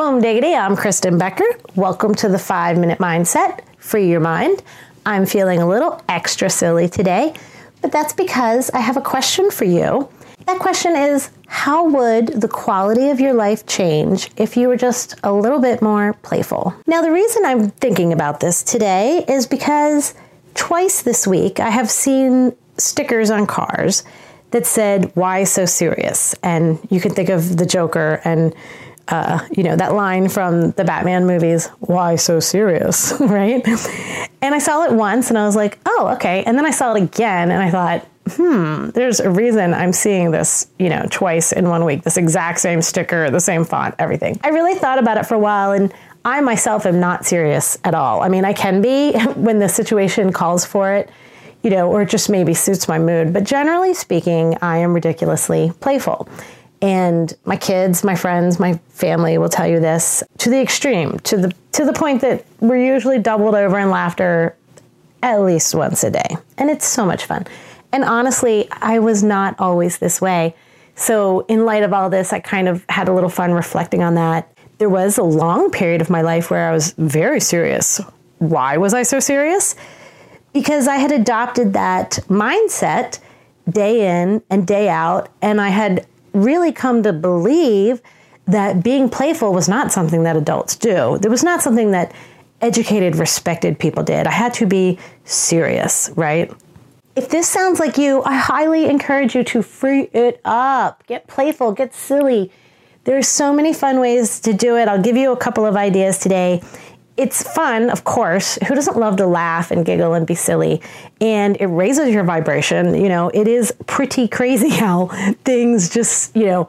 boom diggity. I'm Kristen Becker. Welcome to the five minute mindset. Free your mind. I'm feeling a little extra silly today, but that's because I have a question for you. That question is How would the quality of your life change if you were just a little bit more playful? Now, the reason I'm thinking about this today is because twice this week I have seen stickers on cars that said, Why so serious? And you can think of the Joker and uh, you know, that line from the Batman movies, why so serious, right? And I saw it once and I was like, oh, okay. And then I saw it again and I thought, hmm, there's a reason I'm seeing this, you know, twice in one week, this exact same sticker, the same font, everything. I really thought about it for a while and I myself am not serious at all. I mean, I can be when the situation calls for it you know, or it just maybe suits my mood. But generally speaking, I am ridiculously playful. And my kids, my friends, my family will tell you this to the extreme, to the to the point that we're usually doubled over in laughter at least once a day. And it's so much fun. And honestly, I was not always this way. So, in light of all this, I kind of had a little fun reflecting on that. There was a long period of my life where I was very serious. Why was I so serious? because I had adopted that mindset day in and day out. And I had really come to believe that being playful was not something that adults do. There was not something that educated, respected people did. I had to be serious, right? If this sounds like you, I highly encourage you to free it up. Get playful, get silly. There's so many fun ways to do it. I'll give you a couple of ideas today it's fun, of course. Who doesn't love to laugh and giggle and be silly? And it raises your vibration. You know, it is pretty crazy how things just, you know,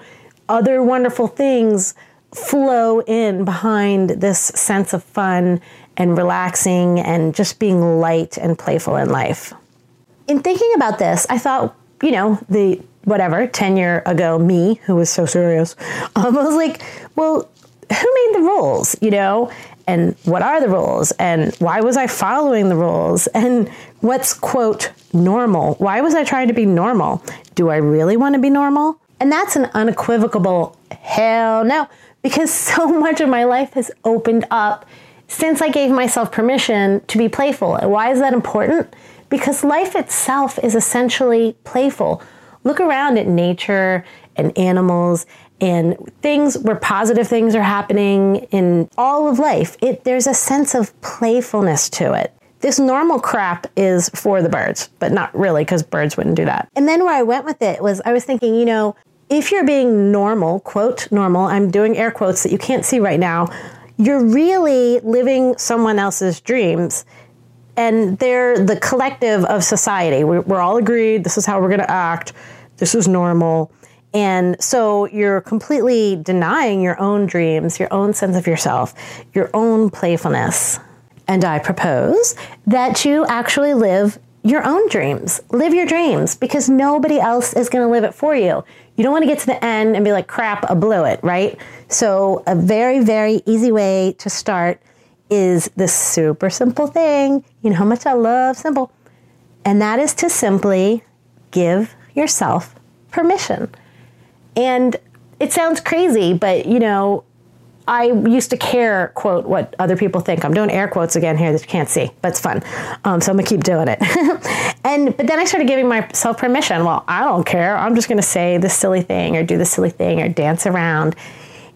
other wonderful things flow in behind this sense of fun and relaxing and just being light and playful in life. In thinking about this, I thought, you know, the whatever 10 year ago me who was so serious um, I was like well who made the rules you know and what are the rules and why was I following the rules and what's quote normal? Why was I trying to be normal? Do I really want to be normal? And that's an unequivocal hell no, because so much of my life has opened up since I gave myself permission to be playful. And why is that important? Because life itself is essentially playful. Look around at nature and animals and things where positive things are happening in all of life. It, there's a sense of playfulness to it. This normal crap is for the birds, but not really because birds wouldn't do that. And then where I went with it was I was thinking, you know, if you're being normal, quote, normal, I'm doing air quotes that you can't see right now, you're really living someone else's dreams. And they're the collective of society. We're, we're all agreed this is how we're going to act, this is normal and so you're completely denying your own dreams, your own sense of yourself, your own playfulness. And I propose that you actually live your own dreams. Live your dreams because nobody else is going to live it for you. You don't want to get to the end and be like, crap, I blew it, right? So, a very, very easy way to start is this super simple thing. You know how much I love simple. And that is to simply give yourself permission. And it sounds crazy, but you know, I used to care, quote, what other people think. I'm doing air quotes again here that you can't see, but it's fun. Um, so I'm gonna keep doing it. and but then I started giving myself permission. Well, I don't care. I'm just gonna say this silly thing or do this silly thing or dance around.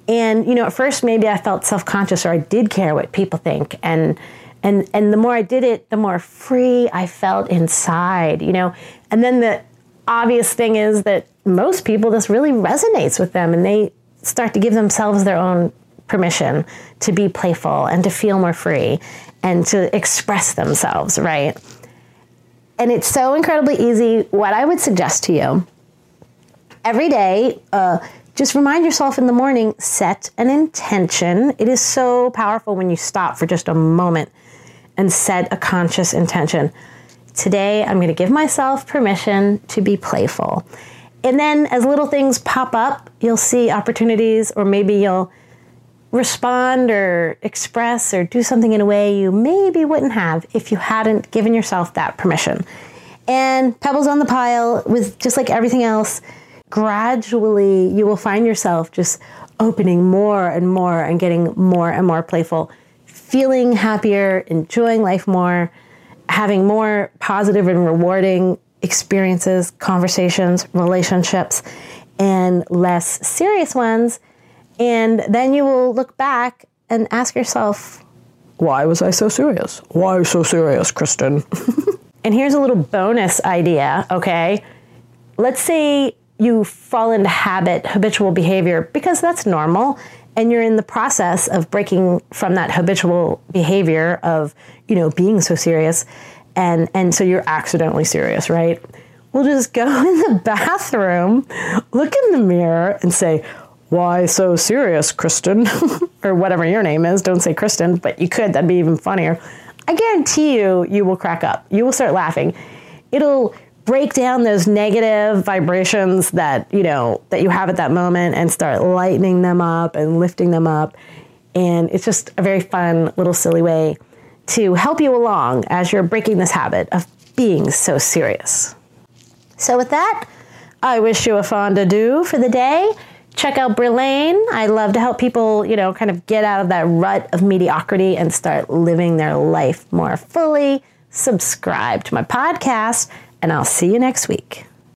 And you know, at first maybe I felt self-conscious or I did care what people think. And and and the more I did it, the more free I felt inside, you know. And then the obvious thing is that most people this really resonates with them and they start to give themselves their own permission to be playful and to feel more free and to express themselves, right? And it's so incredibly easy. What I would suggest to you every day, uh, just remind yourself in the morning, set an intention. It is so powerful when you stop for just a moment and set a conscious intention. Today, I'm going to give myself permission to be playful. And then as little things pop up, you'll see opportunities, or maybe you'll respond or express or do something in a way you maybe wouldn't have if you hadn't given yourself that permission. And pebbles on the pile with just like everything else, gradually you will find yourself just opening more and more and getting more and more playful, feeling happier, enjoying life more, having more positive and rewarding experiences, conversations, relationships, and less serious ones. And then you will look back and ask yourself, why was I so serious? Why so serious, Kristen? and here's a little bonus idea, okay? Let's say you fall into habit, habitual behavior, because that's normal, and you're in the process of breaking from that habitual behavior of, you know, being so serious, and and so you're accidentally serious, right? We'll just go in the bathroom, look in the mirror, and say, why so serious, Kristen? or whatever your name is. Don't say Kristen, but you could. That'd be even funnier. I guarantee you, you will crack up. You will start laughing. It'll break down those negative vibrations that, you know, that you have at that moment and start lightening them up and lifting them up. And it's just a very fun little silly way to help you along as you're breaking this habit of being so serious. So with that, I wish you a fond adieu for the day check out Brillane. I love to help people, you know, kind of get out of that rut of mediocrity and start living their life more fully. Subscribe to my podcast, and I'll see you next week.